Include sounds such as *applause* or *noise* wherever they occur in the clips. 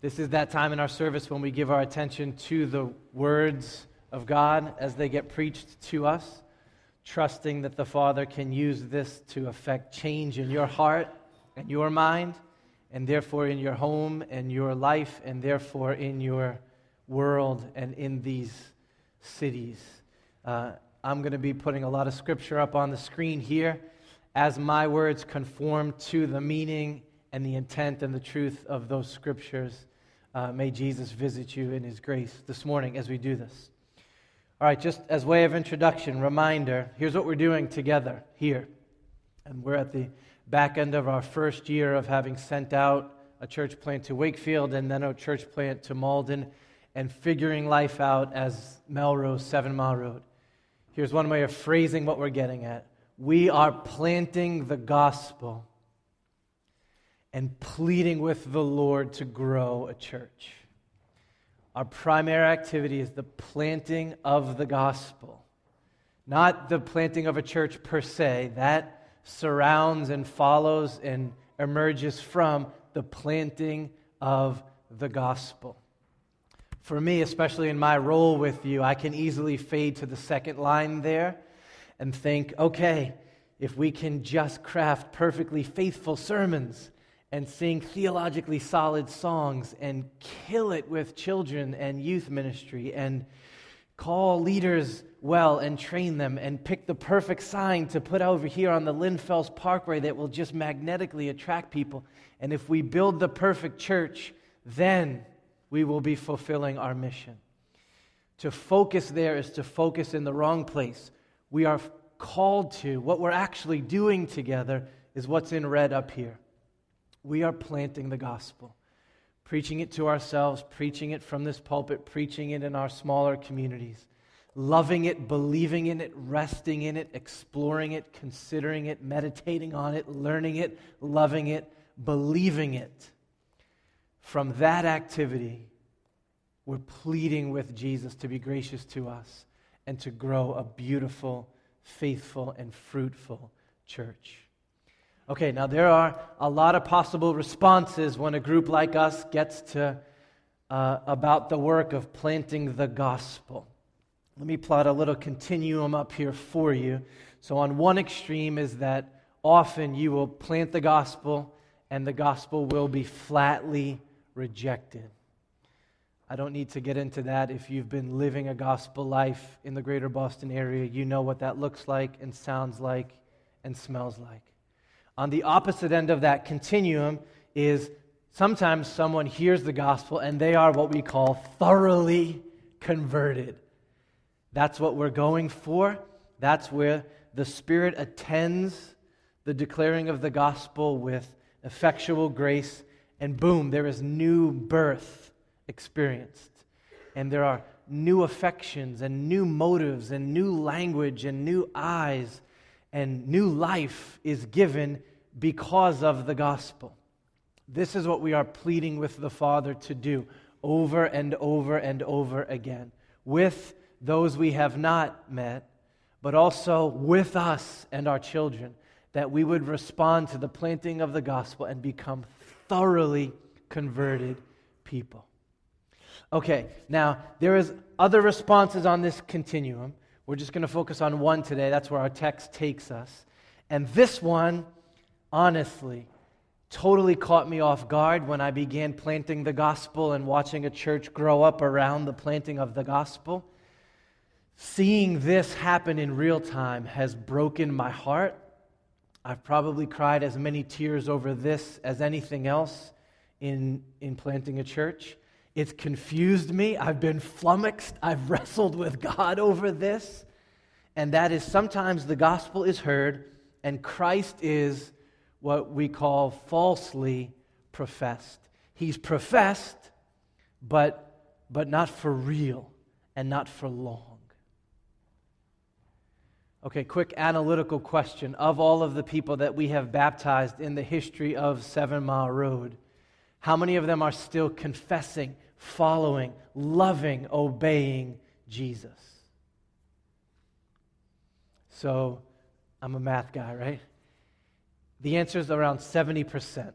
This is that time in our service when we give our attention to the words of God as they get preached to us, trusting that the Father can use this to affect change in your heart and your mind, and therefore in your home and your life, and therefore in your world and in these cities. Uh, I'm going to be putting a lot of scripture up on the screen here as my words conform to the meaning and the intent and the truth of those scriptures. Uh, may Jesus visit you in his grace this morning as we do this. All right, just as way of introduction, reminder here's what we're doing together here. And we're at the back end of our first year of having sent out a church plant to Wakefield and then a church plant to Malden and figuring life out as Melrose, Seven Mile Road. Here's one way of phrasing what we're getting at we are planting the gospel and pleading with the Lord to grow a church. Our primary activity is the planting of the gospel, not the planting of a church per se. That surrounds and follows and emerges from the planting of the gospel. For me, especially in my role with you, I can easily fade to the second line there and think, okay, if we can just craft perfectly faithful sermons and sing theologically solid songs and kill it with children and youth ministry and call leaders well and train them and pick the perfect sign to put over here on the Lynn Fells Parkway that will just magnetically attract people. And if we build the perfect church, then we will be fulfilling our mission. To focus there is to focus in the wrong place. We are called to, what we're actually doing together is what's in red up here. We are planting the gospel, preaching it to ourselves, preaching it from this pulpit, preaching it in our smaller communities, loving it, believing in it, resting in it, exploring it, considering it, meditating on it, learning it, loving it, believing it. From that activity, we're pleading with Jesus to be gracious to us and to grow a beautiful, faithful, and fruitful church. Okay, now there are a lot of possible responses when a group like us gets to uh, about the work of planting the gospel. Let me plot a little continuum up here for you. So, on one extreme is that often you will plant the gospel and the gospel will be flatly rejected. I don't need to get into that. If you've been living a gospel life in the greater Boston area, you know what that looks like and sounds like and smells like. On the opposite end of that continuum is sometimes someone hears the gospel and they are what we call thoroughly converted. That's what we're going for. That's where the Spirit attends the declaring of the gospel with effectual grace, and boom, there is new birth experienced. And there are new affections and new motives and new language and new eyes and new life is given because of the gospel. This is what we are pleading with the Father to do over and over and over again with those we have not met, but also with us and our children, that we would respond to the planting of the gospel and become thoroughly converted people. Okay, now there is other responses on this continuum. We're just going to focus on one today. That's where our text takes us. And this one, honestly, totally caught me off guard when I began planting the gospel and watching a church grow up around the planting of the gospel. Seeing this happen in real time has broken my heart. I've probably cried as many tears over this as anything else in, in planting a church. It's confused me. I've been flummoxed. I've wrestled with God over this. And that is sometimes the gospel is heard and Christ is what we call falsely professed. He's professed, but, but not for real and not for long. Okay, quick analytical question. Of all of the people that we have baptized in the history of Seven Mile Road, how many of them are still confessing following, loving, obeying Jesus. So I'm a math guy, right? The answer is around 70%.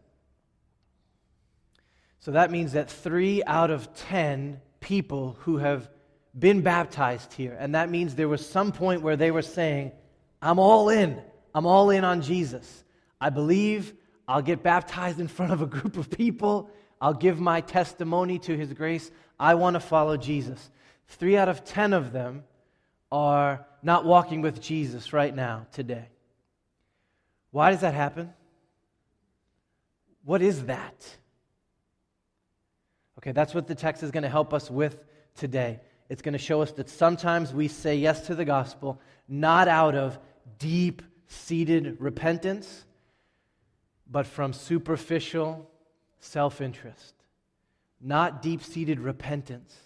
So that means that three out of ten people who have been baptized here, and that means there was some point where they were saying, I'm all in. I'm all in on Jesus. I believe I'll get baptized in front of a group of people. I'll give my testimony to his grace. I want to follow Jesus. Three out of ten of them are not walking with Jesus right now, today. Why does that happen? What is that? Okay, that's what the text is going to help us with today. It's going to show us that sometimes we say yes to the gospel not out of deep seated repentance, but from superficial self interest. Not deep seated repentance,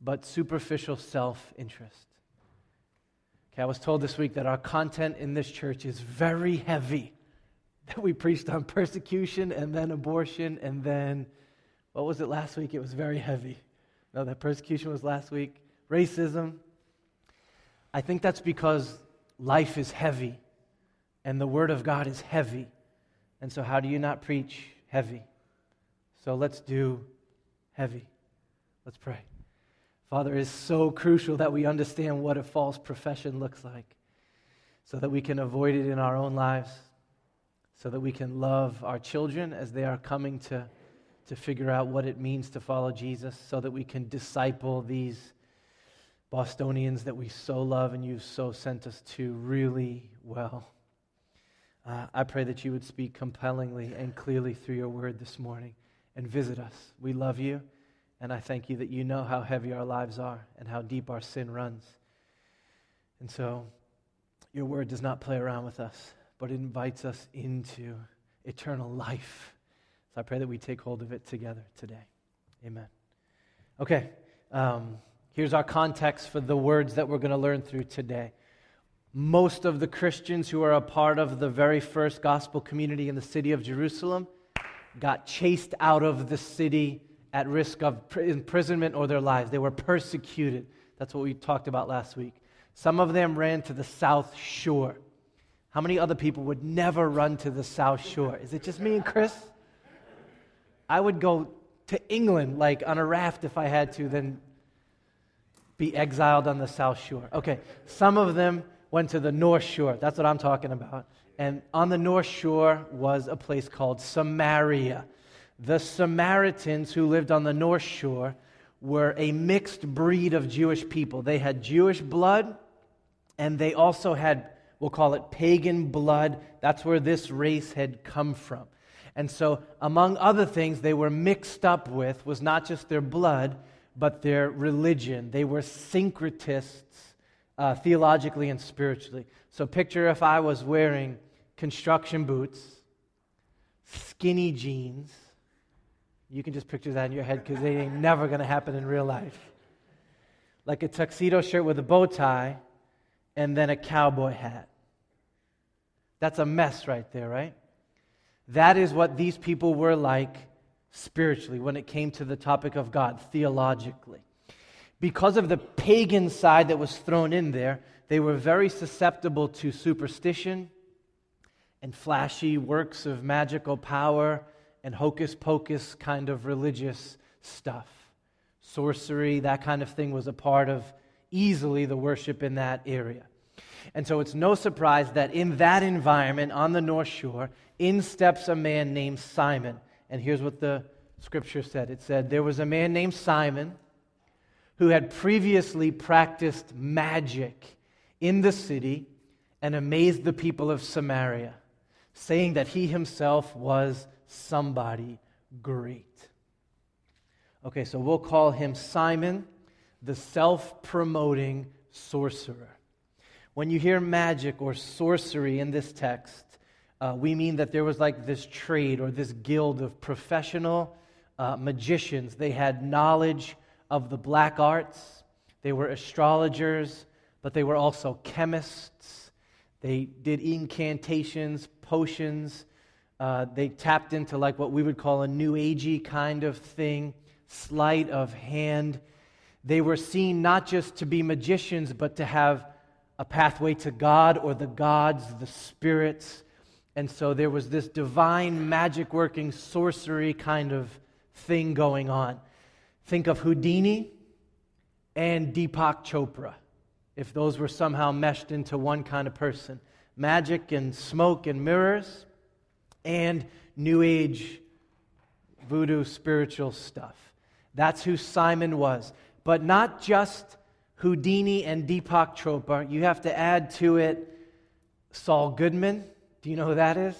but superficial self interest. Okay, I was told this week that our content in this church is very heavy. *laughs* That we preached on persecution and then abortion and then what was it last week? It was very heavy. No, that persecution was last week. Racism. I think that's because life is heavy and the Word of God is heavy. And so, how do you not preach heavy? So, let's do heavy. Let's pray. Father, is so crucial that we understand what a false profession looks like so that we can avoid it in our own lives, so that we can love our children as they are coming to to figure out what it means to follow Jesus so that we can disciple these Bostonians that we so love and you've so sent us to really well. Uh, I pray that you would speak compellingly and clearly through your word this morning and visit us. We love you, and I thank you that you know how heavy our lives are and how deep our sin runs. And so, your word does not play around with us, but it invites us into eternal life. So I pray that we take hold of it together today. Amen. Okay, um, here's our context for the words that we're going to learn through today. Most of the Christians who are a part of the very first gospel community in the city of Jerusalem got chased out of the city at risk of imprisonment or their lives. They were persecuted. That's what we talked about last week. Some of them ran to the south shore. How many other people would never run to the south shore? Is it just me and Chris? I would go to England, like on a raft if I had to, then be exiled on the South Shore. Okay, some of them went to the North Shore. That's what I'm talking about. And on the North Shore was a place called Samaria. The Samaritans who lived on the North Shore were a mixed breed of Jewish people. They had Jewish blood, and they also had, we'll call it pagan blood. That's where this race had come from. And so, among other things, they were mixed up with was not just their blood, but their religion. They were syncretists uh, theologically and spiritually. So, picture if I was wearing construction boots, skinny jeans. You can just picture that in your head because they ain't never going to happen in real life. Like a tuxedo shirt with a bow tie and then a cowboy hat. That's a mess right there, right? That is what these people were like spiritually when it came to the topic of God, theologically. Because of the pagan side that was thrown in there, they were very susceptible to superstition and flashy works of magical power and hocus pocus kind of religious stuff. Sorcery, that kind of thing was a part of easily the worship in that area. And so it's no surprise that in that environment on the North Shore, in steps a man named Simon. And here's what the scripture said it said, There was a man named Simon who had previously practiced magic in the city and amazed the people of Samaria, saying that he himself was somebody great. Okay, so we'll call him Simon, the self promoting sorcerer. When you hear magic or sorcery in this text, uh, we mean that there was like this trade or this guild of professional uh, magicians. They had knowledge of the black arts, they were astrologers, but they were also chemists. They did incantations, potions. Uh, they tapped into like what we would call a new agey kind of thing, sleight of hand. They were seen not just to be magicians, but to have a pathway to God or the gods, the spirits. And so there was this divine magic working sorcery kind of thing going on. Think of Houdini and Deepak Chopra, if those were somehow meshed into one kind of person. Magic and smoke and mirrors and New Age voodoo spiritual stuff. That's who Simon was. But not just Houdini and Deepak Chopra. You have to add to it Saul Goodman. Do you know who that is?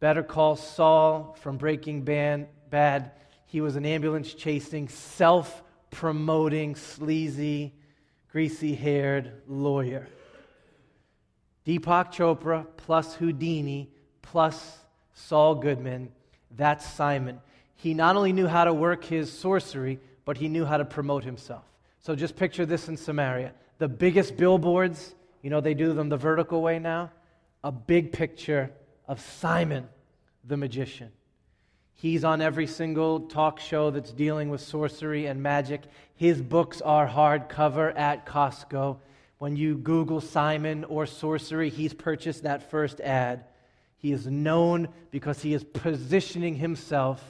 Better call Saul from Breaking Bad. He was an ambulance chasing, self promoting, sleazy, greasy haired lawyer. Deepak Chopra plus Houdini plus Saul Goodman. That's Simon. He not only knew how to work his sorcery, but he knew how to promote himself. So just picture this in Samaria. The biggest billboards, you know, they do them the vertical way now. A big picture of Simon the magician. He's on every single talk show that's dealing with sorcery and magic. His books are hardcover at Costco. When you Google Simon or sorcery, he's purchased that first ad. He is known because he is positioning himself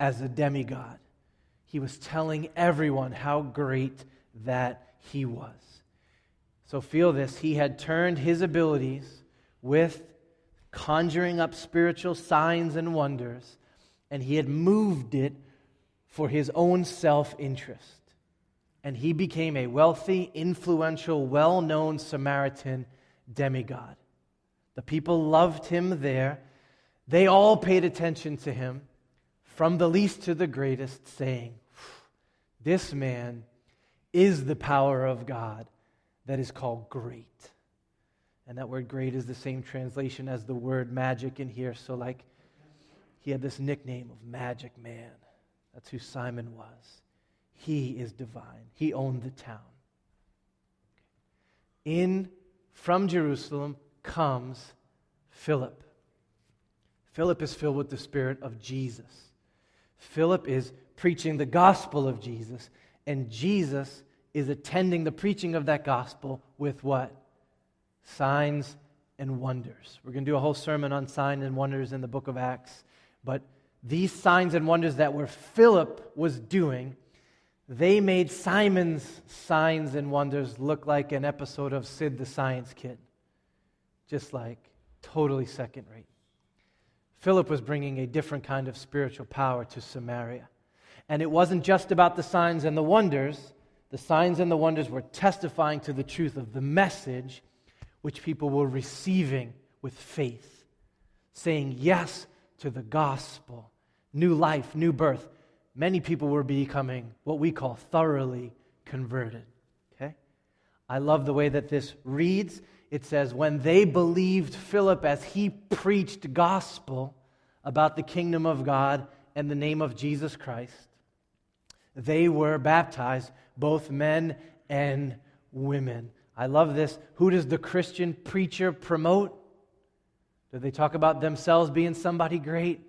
as a demigod. He was telling everyone how great that he was. So, feel this he had turned his abilities with conjuring up spiritual signs and wonders, and he had moved it for his own self interest. And he became a wealthy, influential, well known Samaritan demigod. The people loved him there. They all paid attention to him, from the least to the greatest, saying, This man is the power of God that is called great. And that word great is the same translation as the word magic in here. So, like, he had this nickname of Magic Man. That's who Simon was. He is divine, he owned the town. In from Jerusalem comes Philip. Philip is filled with the Spirit of Jesus. Philip is preaching the gospel of Jesus, and Jesus is attending the preaching of that gospel with what? signs and wonders. We're going to do a whole sermon on signs and wonders in the book of Acts. But these signs and wonders that were Philip was doing, they made Simon's signs and wonders look like an episode of Sid the Science Kid. Just like totally second rate. Philip was bringing a different kind of spiritual power to Samaria. And it wasn't just about the signs and the wonders. The signs and the wonders were testifying to the truth of the message which people were receiving with faith, saying yes to the gospel, new life, new birth. Many people were becoming what we call thoroughly converted. Okay? I love the way that this reads. It says, When they believed Philip as he preached gospel about the kingdom of God and the name of Jesus Christ, they were baptized, both men and women. I love this. Who does the Christian preacher promote? Do they talk about themselves being somebody great?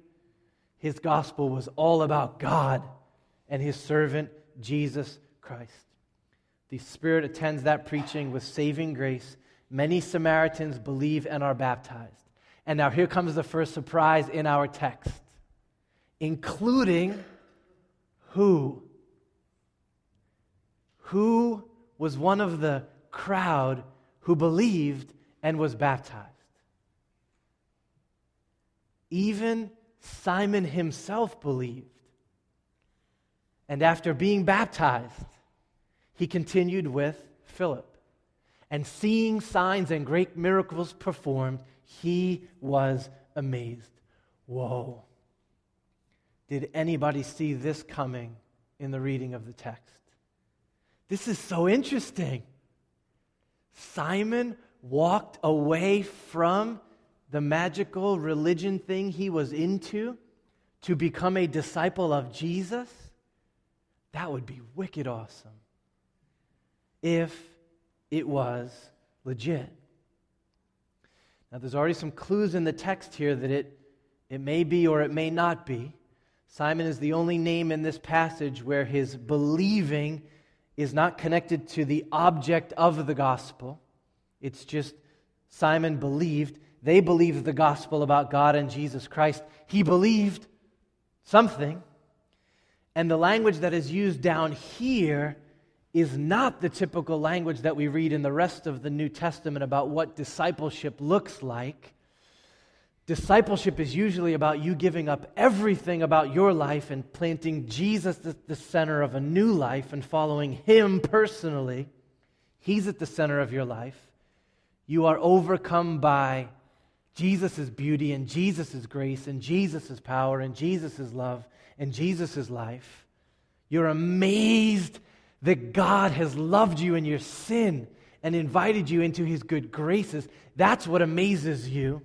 His gospel was all about God and his servant, Jesus Christ. The Spirit attends that preaching with saving grace. Many Samaritans believe and are baptized. And now here comes the first surprise in our text, including who? Who was one of the crowd who believed and was baptized. Even Simon himself believed. And after being baptized, he continued with Philip. And seeing signs and great miracles performed, he was amazed. Whoa. Did anybody see this coming in the reading of the text? This is so interesting. Simon walked away from the magical religion thing he was into to become a disciple of Jesus, that would be wicked awesome if it was legit. Now, there's already some clues in the text here that it, it may be or it may not be. Simon is the only name in this passage where his believing is not connected to the object of the gospel. It's just Simon believed. They believed the gospel about God and Jesus Christ. He believed. something. And the language that is used down here is not the typical language that we read in the rest of the New Testament about what discipleship looks like. Discipleship is usually about you giving up everything about your life and planting Jesus at the center of a new life and following Him personally. He's at the center of your life. You are overcome by Jesus' beauty and Jesus' grace and Jesus' power and Jesus' love and Jesus' life. You're amazed that God has loved you in your sin and invited you into His good graces. That's what amazes you.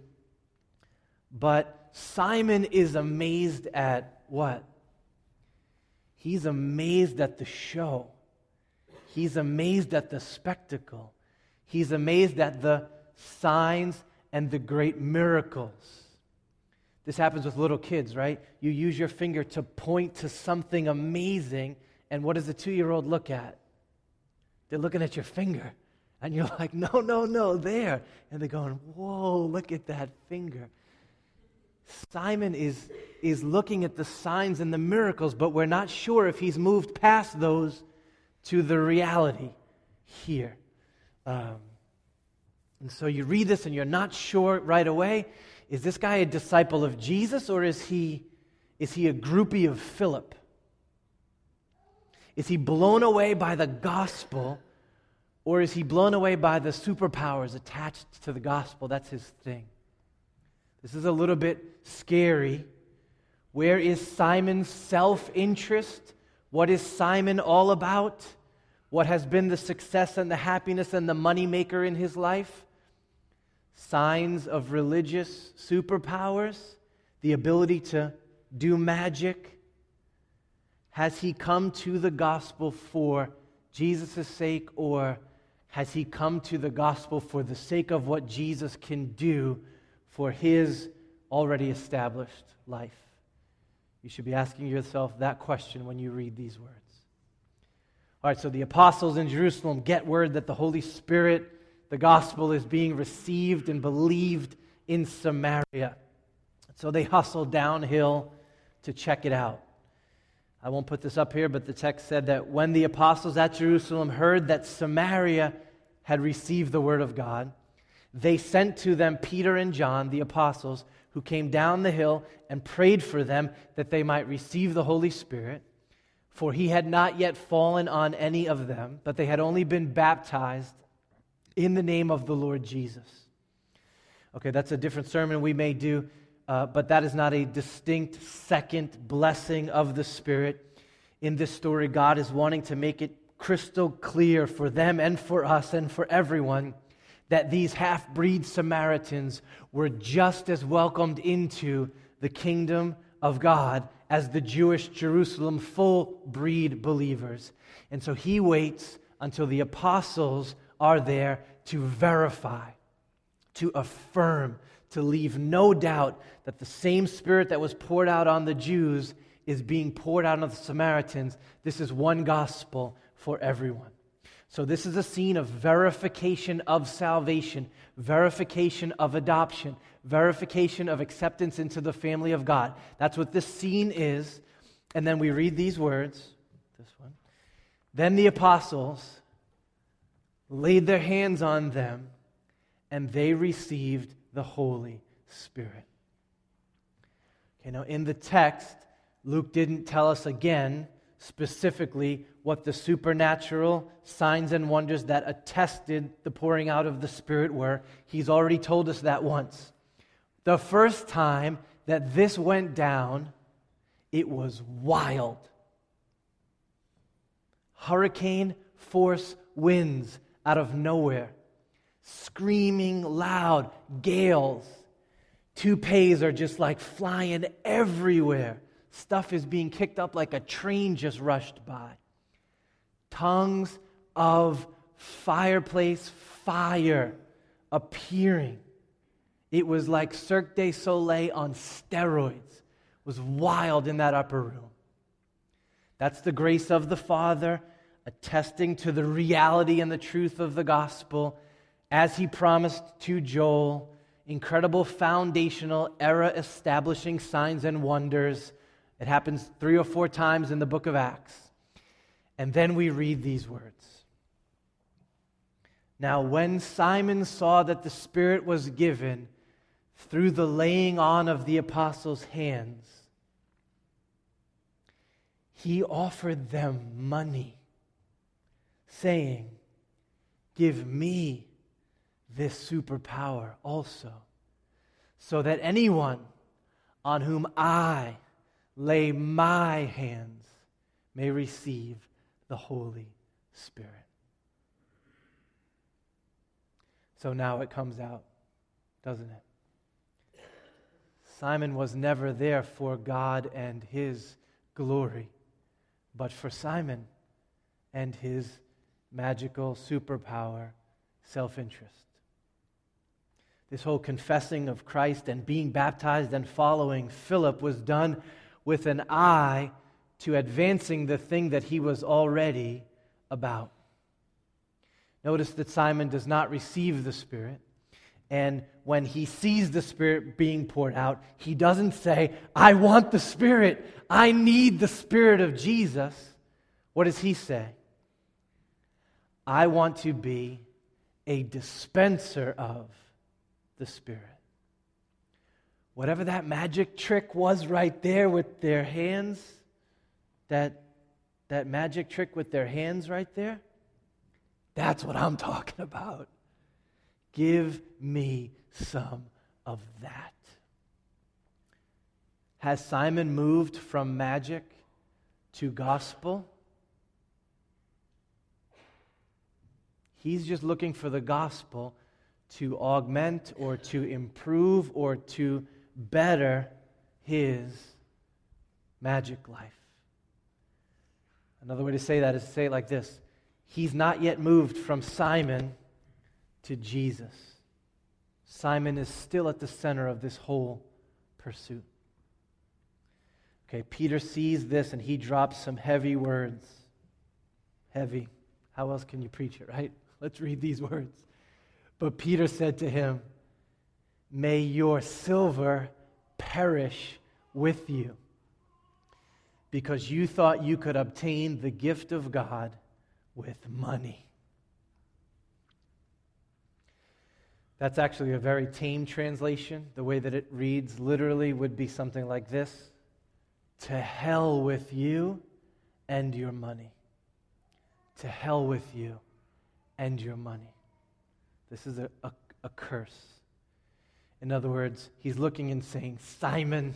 But Simon is amazed at what? He's amazed at the show. He's amazed at the spectacle. He's amazed at the signs and the great miracles. This happens with little kids, right? You use your finger to point to something amazing, and what does a two year old look at? They're looking at your finger. And you're like, no, no, no, there. And they're going, whoa, look at that finger. Simon is, is looking at the signs and the miracles, but we're not sure if he's moved past those to the reality here. Um, and so you read this and you're not sure right away is this guy a disciple of Jesus or is he, is he a groupie of Philip? Is he blown away by the gospel or is he blown away by the superpowers attached to the gospel? That's his thing. This is a little bit scary. Where is Simon's self interest? What is Simon all about? What has been the success and the happiness and the moneymaker in his life? Signs of religious superpowers, the ability to do magic. Has he come to the gospel for Jesus' sake, or has he come to the gospel for the sake of what Jesus can do for his already established life? You should be asking yourself that question when you read these words. All right, so the apostles in Jerusalem get word that the Holy Spirit, the gospel, is being received and believed in Samaria. So they hustle downhill to check it out. I won't put this up here, but the text said that when the apostles at Jerusalem heard that Samaria had received the word of God, they sent to them Peter and John, the apostles, who came down the hill and prayed for them that they might receive the Holy Spirit. For he had not yet fallen on any of them, but they had only been baptized in the name of the Lord Jesus. Okay, that's a different sermon we may do, uh, but that is not a distinct second blessing of the Spirit. In this story, God is wanting to make it crystal clear for them and for us and for everyone that these half breed Samaritans were just as welcomed into the kingdom of God as the Jewish Jerusalem full breed believers. And so he waits until the apostles are there to verify, to affirm, to leave no doubt that the same spirit that was poured out on the Jews is being poured out on the Samaritans. This is one gospel for everyone. So, this is a scene of verification of salvation, verification of adoption, verification of acceptance into the family of God. That's what this scene is. And then we read these words this one. Then the apostles laid their hands on them, and they received the Holy Spirit. Okay, now in the text, Luke didn't tell us again specifically what the supernatural signs and wonders that attested the pouring out of the Spirit were. He's already told us that once. The first time that this went down, it was wild. Hurricane force winds out of nowhere, screaming loud gales. Toupees are just like flying everywhere. Stuff is being kicked up like a train just rushed by. Tongues of fireplace fire appearing. It was like Cirque du Soleil on steroids. It was wild in that upper room. That's the grace of the Father attesting to the reality and the truth of the gospel as he promised to Joel incredible foundational era establishing signs and wonders It happens three or four times in the book of Acts. And then we read these words. Now, when Simon saw that the Spirit was given through the laying on of the apostles' hands, he offered them money, saying, Give me this superpower also, so that anyone on whom I lay my hands may receive the Holy Spirit. So now it comes out, doesn't it? Simon was never there for God and his glory, but for Simon and his magical superpower, self interest. This whole confessing of Christ and being baptized and following Philip was done with an eye to advancing the thing that he was already about. Notice that Simon does not receive the Spirit. And when he sees the Spirit being poured out, he doesn't say, I want the Spirit. I need the Spirit of Jesus. What does he say? I want to be a dispenser of the Spirit. Whatever that magic trick was right there with their hands, that, that magic trick with their hands right there, that's what I'm *laughs* talking about. Give me some of that. Has Simon moved from magic to gospel? He's just looking for the gospel to augment or to improve or to better his magic life. Another way to say that is to say it like this He's not yet moved from Simon to Jesus. Simon is still at the center of this whole pursuit. Okay, Peter sees this and he drops some heavy words. Heavy. How else can you preach it, right? *laughs* Let's read these words. But Peter said to him, May your silver perish with you, because you thought you could obtain the gift of God with money. That's actually a very tame translation. The way that it reads literally would be something like this To hell with you and your money. To hell with you and your money. This is a, a, a curse. In other words, he's looking and saying, Simon,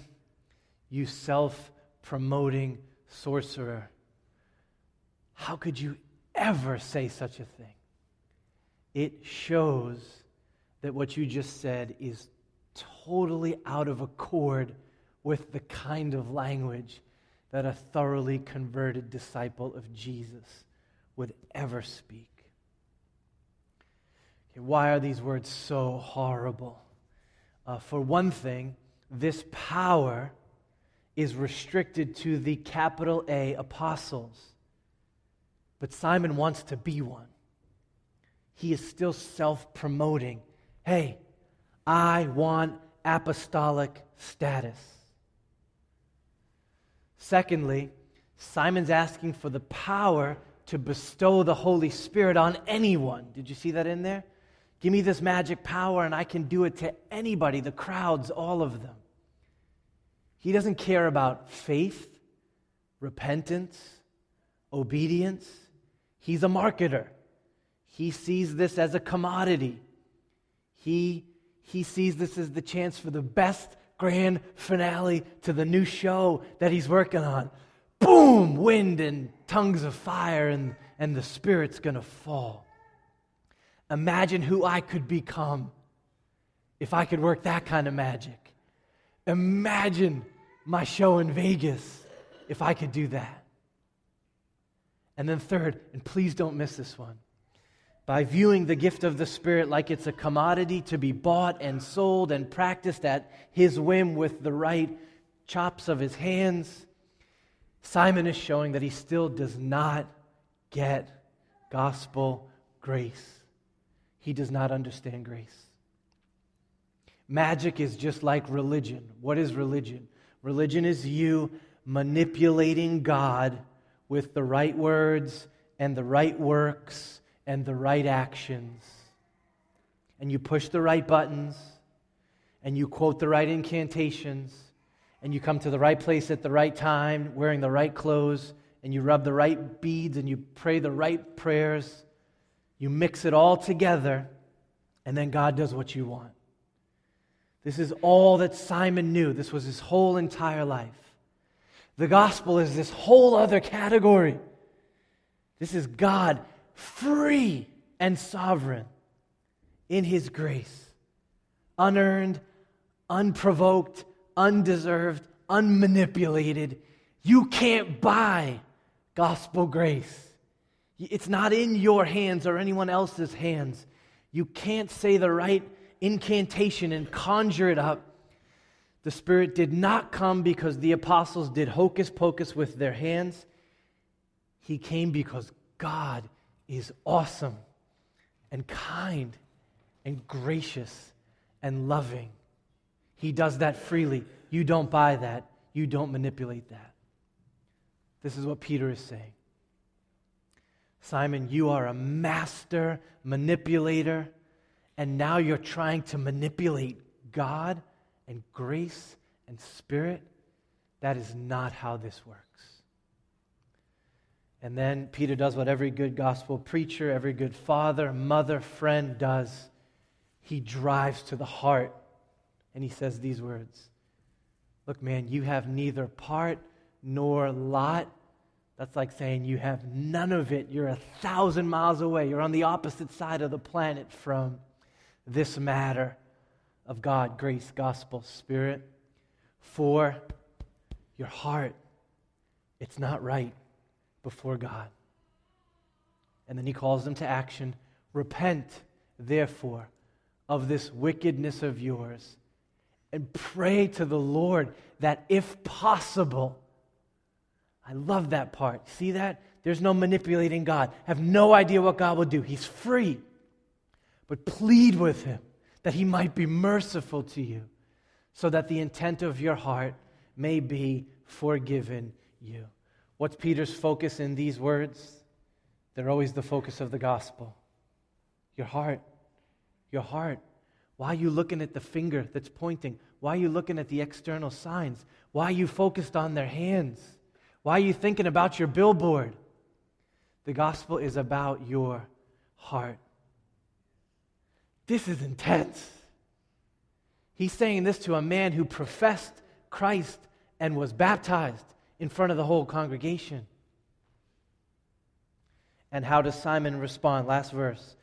you self promoting sorcerer, how could you ever say such a thing? It shows that what you just said is totally out of accord with the kind of language that a thoroughly converted disciple of Jesus would ever speak. Okay, why are these words so horrible? Uh, for one thing, this power is restricted to the capital A apostles. But Simon wants to be one. He is still self promoting. Hey, I want apostolic status. Secondly, Simon's asking for the power to bestow the Holy Spirit on anyone. Did you see that in there? Give me this magic power and I can do it to anybody, the crowds, all of them. He doesn't care about faith, repentance, obedience. He's a marketer. He sees this as a commodity. He, he sees this as the chance for the best grand finale to the new show that he's working on. Boom! Wind and tongues of fire, and, and the Spirit's going to fall. Imagine who I could become if I could work that kind of magic. Imagine my show in Vegas if I could do that. And then, third, and please don't miss this one by viewing the gift of the Spirit like it's a commodity to be bought and sold and practiced at His whim with the right chops of His hands, Simon is showing that he still does not get gospel grace he does not understand grace. Magic is just like religion. What is religion? Religion is you manipulating God with the right words and the right works and the right actions. And you push the right buttons and you quote the right incantations and you come to the right place at the right time wearing the right clothes and you rub the right beads and you pray the right prayers. You mix it all together and then God does what you want. This is all that Simon knew. This was his whole entire life. The gospel is this whole other category. This is God free and sovereign in his grace, unearned, unprovoked, undeserved, unmanipulated. You can't buy gospel grace. It's not in your hands or anyone else's hands. You can't say the right incantation and conjure it up. The Spirit did not come because the apostles did hocus pocus with their hands. He came because God is awesome and kind and gracious and loving. He does that freely. You don't buy that, you don't manipulate that. This is what Peter is saying. Simon, you are a master manipulator, and now you're trying to manipulate God and grace and spirit. That is not how this works. And then Peter does what every good gospel preacher, every good father, mother, friend does. He drives to the heart and he says these words Look, man, you have neither part nor lot that's like saying you have none of it. You're a thousand miles away. You're on the opposite side of the planet from this matter of God, grace, gospel, spirit. For your heart, it's not right before God. And then he calls them to action. Repent, therefore, of this wickedness of yours, and pray to the Lord that, if possible, I love that part. See that? There's no manipulating God. Have no idea what God will do. He's free. But plead with Him that He might be merciful to you, so that the intent of your heart may be forgiven you. What's Peter's focus in these words? They're always the focus of the gospel. Your heart. Your heart. Why are you looking at the finger that's pointing? Why are you looking at the external signs? Why are you focused on their hands? Why are you thinking about your billboard? The gospel is about your heart. This is intense. He's saying this to a man who professed Christ and was baptized in front of the whole congregation. And how does Simon respond? Last verse.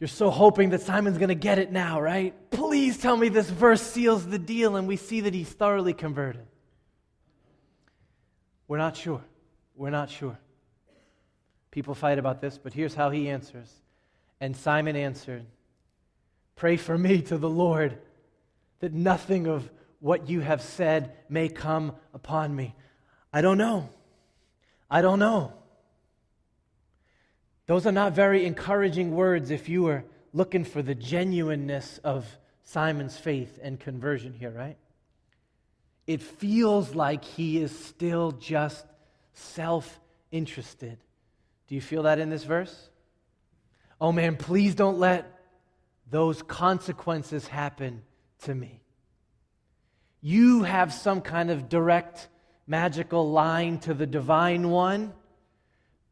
You're so hoping that Simon's going to get it now, right? Please tell me this verse seals the deal, and we see that he's thoroughly converted. We're not sure. We're not sure. People fight about this, but here's how he answers. And Simon answered, Pray for me to the Lord that nothing of what you have said may come upon me. I don't know. I don't know. Those are not very encouraging words if you were looking for the genuineness of Simon's faith and conversion here, right? It feels like he is still just self interested. Do you feel that in this verse? Oh man, please don't let those consequences happen to me. You have some kind of direct magical line to the divine one.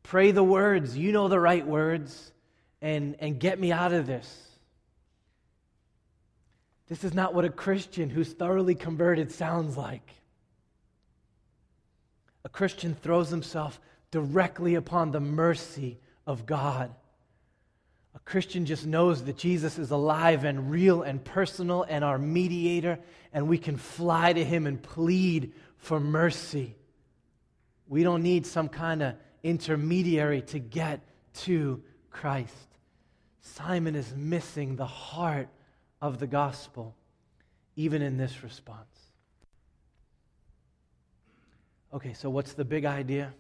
Pray the words, you know the right words, and, and get me out of this. This is not what a Christian who's thoroughly converted sounds like. A Christian throws himself directly upon the mercy of God. A Christian just knows that Jesus is alive and real and personal and our mediator, and we can fly to him and plead for mercy. We don't need some kind of intermediary to get to Christ. Simon is missing the heart of the gospel, even in this response. Okay, so what's the big idea?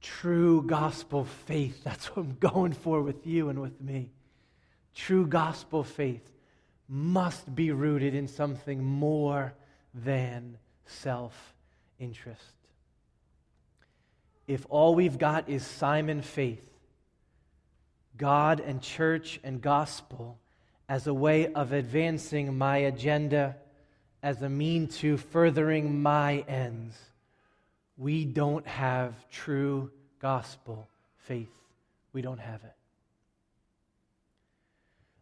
True gospel faith. *laughs* That's what I'm going for with you and with me. True gospel faith must be rooted in something more than self interest. If all we've got is Simon faith, God and church and gospel as a way of advancing my agenda, as a mean to furthering my ends, we don't have true gospel faith. We don't have it.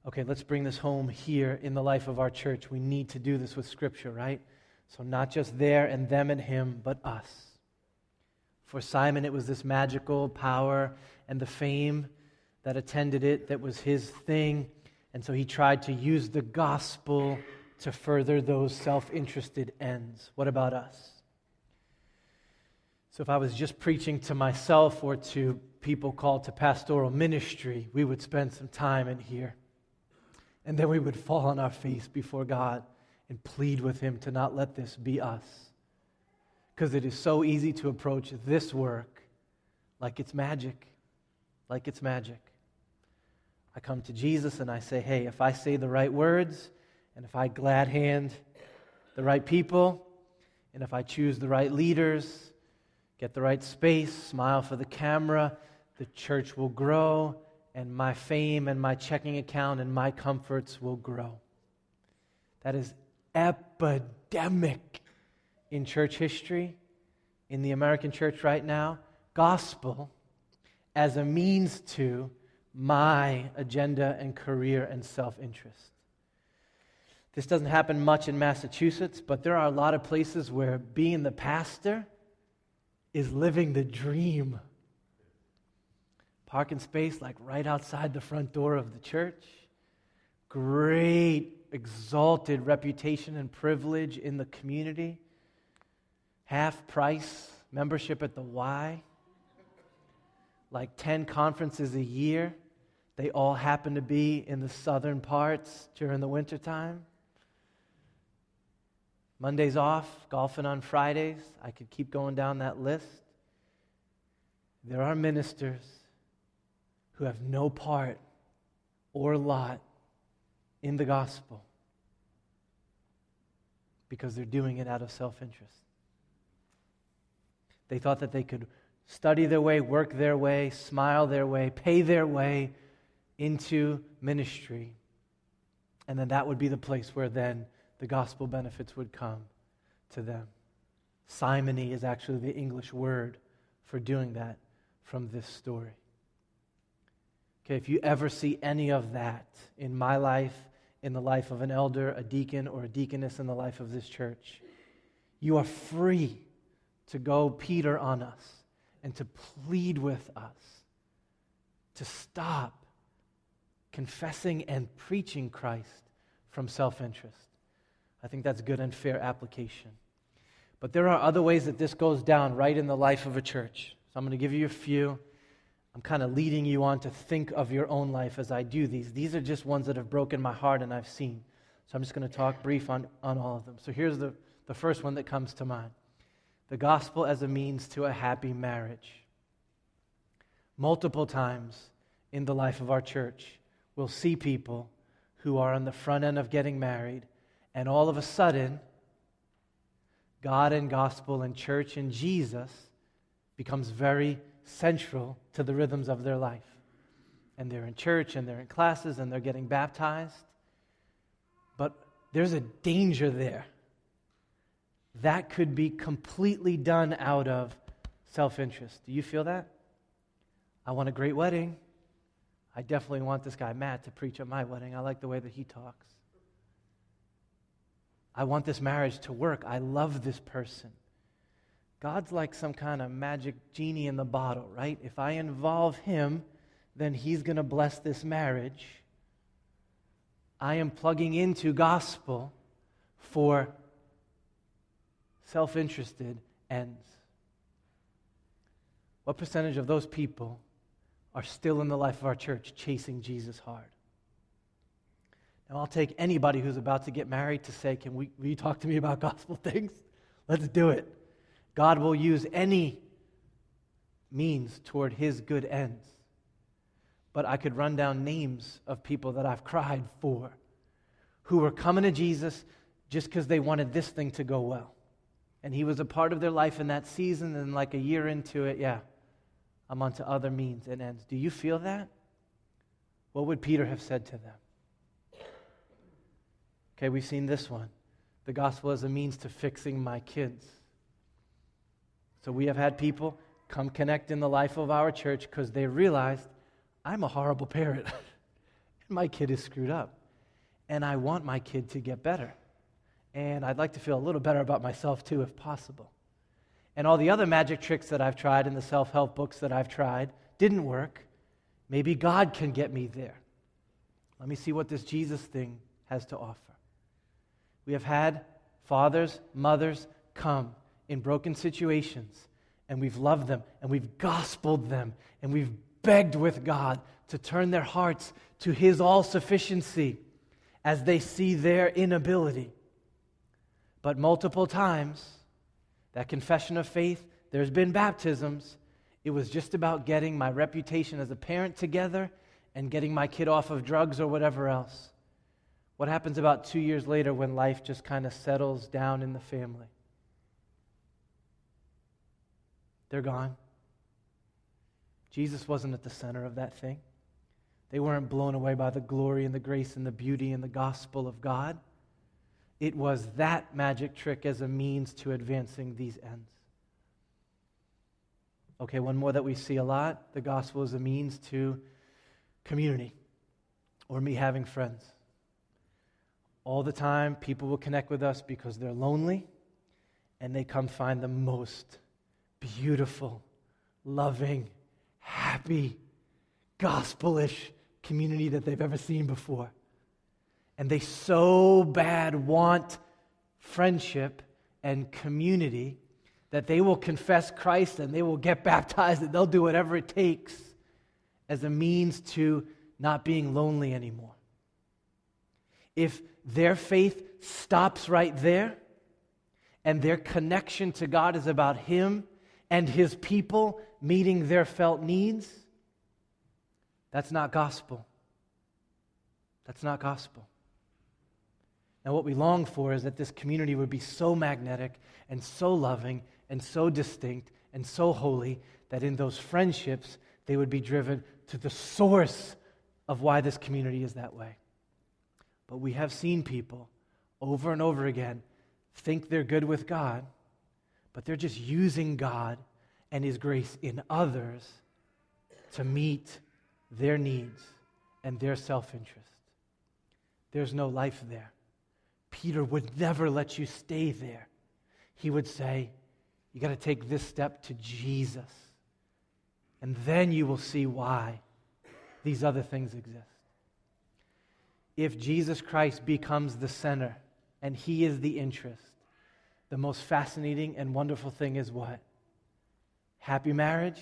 Okay, let's bring this home here in the life of our church. We need to do this with Scripture, right? So, not just there and them and him, but us. For Simon, it was this magical power and the fame that attended it that was his thing. And so he tried to use the gospel to further those self interested ends. What about us? So, if I was just preaching to myself or to people called to pastoral ministry, we would spend some time in here. And then we would fall on our face before God and plead with Him to not let this be us. Because it is so easy to approach this work like it's magic. Like it's magic. I come to Jesus and I say, hey, if I say the right words, and if I glad hand the right people, and if I choose the right leaders, get the right space, smile for the camera, the church will grow and my fame and my checking account and my comforts will grow. That is epidemic in church history, in the American church right now. Gospel as a means to my agenda and career and self interest. This doesn't happen much in Massachusetts, but there are a lot of places where being the pastor is living the dream parking space like right outside the front door of the church. Great, exalted reputation and privilege in the community. Half price membership at the Y. Like 10 conferences a year. They all happen to be in the southern parts during the wintertime. Mondays off, golfing on Fridays. I could keep going down that list. There are ministers who have no part or lot in the gospel because they're doing it out of self interest. They thought that they could study their way, work their way, smile their way, pay their way into ministry. And then that would be the place where then the gospel benefits would come to them. Simony is actually the English word for doing that from this story. Okay, if you ever see any of that in my life, in the life of an elder, a deacon, or a deaconess in the life of this church, you are free to go Peter on us and to plead with us to stop confessing and preaching Christ from self interest. I think that's good and fair application. But there are other ways that this goes down right in the life of a church. So I'm going to give you a few. I'm kind of leading you on to think of your own life as I do these. These are just ones that have broken my heart and I've seen. So I'm just going to talk brief on, on all of them. So here's the, the first one that comes to mind the gospel as a means to a happy marriage. Multiple times in the life of our church, we'll see people who are on the front end of getting married, and all of a sudden, God and gospel and church and Jesus becomes very central to the rhythms of their life. And they're in church and they're in classes and they're getting baptized. But there's a danger there. That could be completely done out of self interest. Do you feel that? I want a great wedding. I definitely want this guy, Matt, to preach at my wedding. I like the way that he talks. I want this marriage to work. I love this person. God's like some kind of magic genie in the bottle, right? If I involve him, then he's going to bless this marriage. I am plugging into gospel for self interested ends. What percentage of those people are still in the life of our church chasing Jesus hard? Now, I'll take anybody who's about to get married to say, Can we, will you talk to me about *laughs* gospel things? Let's do it. God will use any means toward his good ends. But I could run down names of people that I've cried for who were coming to Jesus just because they wanted this thing to go well. And he was a part of their life in that season, and like a year into it, yeah, I'm onto other means and ends. Do you feel that? What would Peter have said to them? Okay, we've seen this one. The gospel as a means to fixing my kids. So we have had people come connect in the life of our church because they realized I'm a horrible parent. And *laughs* my kid is screwed up. And I want my kid to get better. And I'd like to feel a little better about myself too, if possible. And all the other magic tricks that I've tried and the self help books that I've tried didn't work. Maybe God can get me there. Let me see what this Jesus thing has to offer. We have had fathers, mothers come in broken situations, and we've loved them, and we've gospeled them, and we've begged with God to turn their hearts to His all sufficiency as they see their inability. But multiple times, that confession of faith, there's been baptisms. It was just about getting my reputation as a parent together and getting my kid off of drugs or whatever else. What happens about two years later when life just kind of settles down in the family? They're gone. Jesus wasn't at the center of that thing. They weren't blown away by the glory and the grace and the beauty and the gospel of God. It was that magic trick as a means to advancing these ends. Okay, one more that we see a lot the gospel is a means to community or me having friends. All the time, people will connect with us because they're lonely and they come find the most beautiful, loving, happy, gospelish community that they've ever seen before and they so bad want friendship and community that they will confess Christ and they will get *laughs* baptized and they'll do whatever it takes as a means to not being lonely anymore. If their faith stops right there and their connection to God is about Him and His people meeting their felt needs, that's not gospel. That's not gospel. And what we long for is that this community would be so magnetic and so loving and so distinct and so holy that in those friendships they would be driven to the source of why this community is that way. But we have seen people over and over again think they're good with God, but they're just using God and His grace in others to meet their needs and their self interest. There's no life there. Peter would never let you stay there. He would say, You got to take this step to Jesus. And then you will see why these other things exist. If Jesus Christ becomes the center and he is the interest, the most fascinating and wonderful thing is what? Happy marriage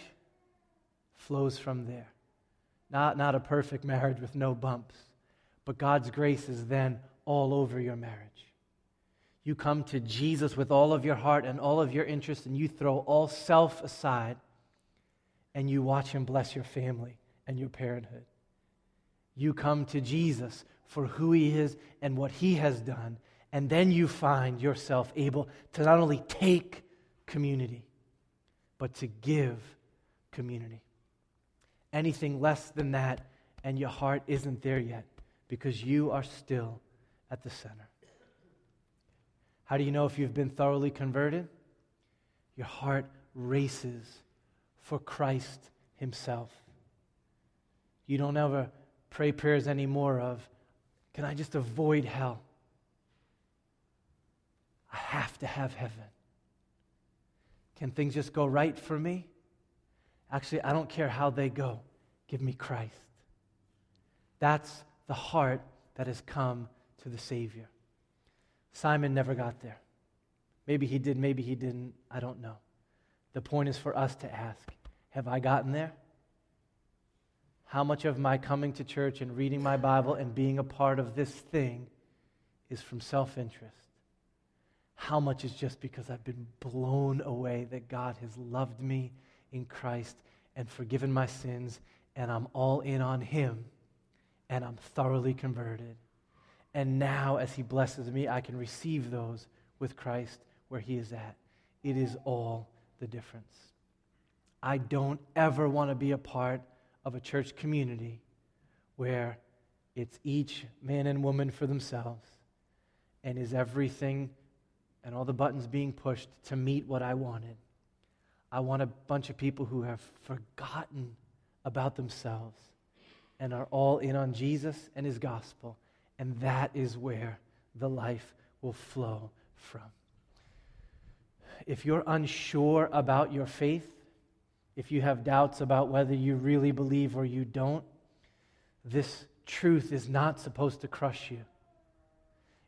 flows from there. Not, not a perfect marriage with no bumps, but God's grace is then all over your marriage. You come to Jesus with all of your heart and all of your interest, and you throw all self aside, and you watch Him bless your family and your parenthood. You come to Jesus for who He is and what He has done, and then you find yourself able to not only take community, but to give community. Anything less than that, and your heart isn't there yet because you are still at the center. How do you know if you've been thoroughly converted? Your heart races for Christ Himself. You don't ever pray prayers anymore of, can I just avoid hell? I have to have heaven. Can things just go right for me? Actually, I don't care how they go. Give me Christ. That's the heart that has come to the Savior. Simon never got there. Maybe he did, maybe he didn't. I don't know. The point is for us to ask Have I gotten there? How much of my coming to church and reading my Bible and being a part of this thing is from self interest? How much is just because I've been blown away that God has loved me in Christ and forgiven my sins, and I'm all in on Him, and I'm thoroughly converted? And now, as He blesses me, I can receive those with Christ where He is at. it is all the difference. I don't ever want to be a part of a church community where it's each man and woman for themselves and is everything and all the buttons being pushed to meet what I wanted. I want a bunch of people who have forgotten about themselves and are all in on Jesus and his gospel. And that is where the life will flow from. If you're unsure about your faith, if you have doubts about whether you really believe or you don't, this truth is not supposed to crush you.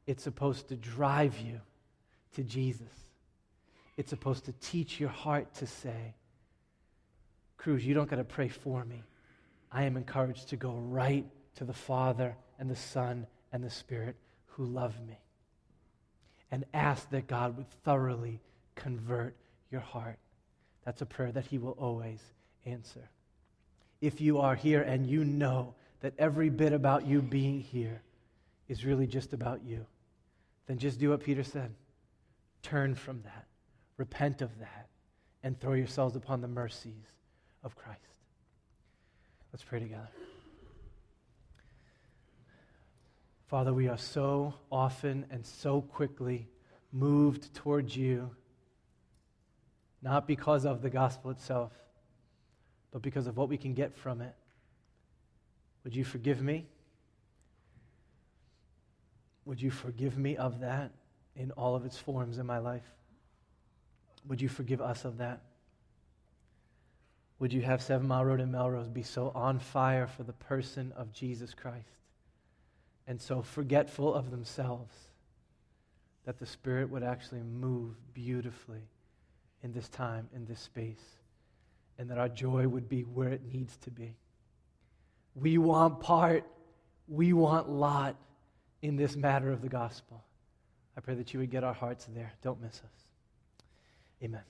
It's supposed to drive you to Jesus. It's supposed to teach your heart to say, Cruz, you don't got to pray for me. I am encouraged to go right to the Father and the Son and the Spirit who love me. And ask that God would thoroughly convert your heart. That's a prayer that He will always answer. If you are here and you know that every bit about you being here is really just about you, then just do what Peter said. Turn from that, repent of that, and throw yourselves upon the mercies of Christ. Let's pray together. Father, we are so often and so quickly moved towards you, not because of the gospel itself, but because of what we can get from it. Would you forgive me? Would you forgive me of that in all of its forms in my life? Would you forgive us of that? Would you have Seven Mile Road and Melrose be so on fire for the person of Jesus Christ and so forgetful of themselves that the Spirit would actually move beautifully in this time, in this space, and that our joy would be where it needs to be? We want part, we want lot in this matter of the gospel. I pray that you would get our hearts there. Don't miss us. Amen.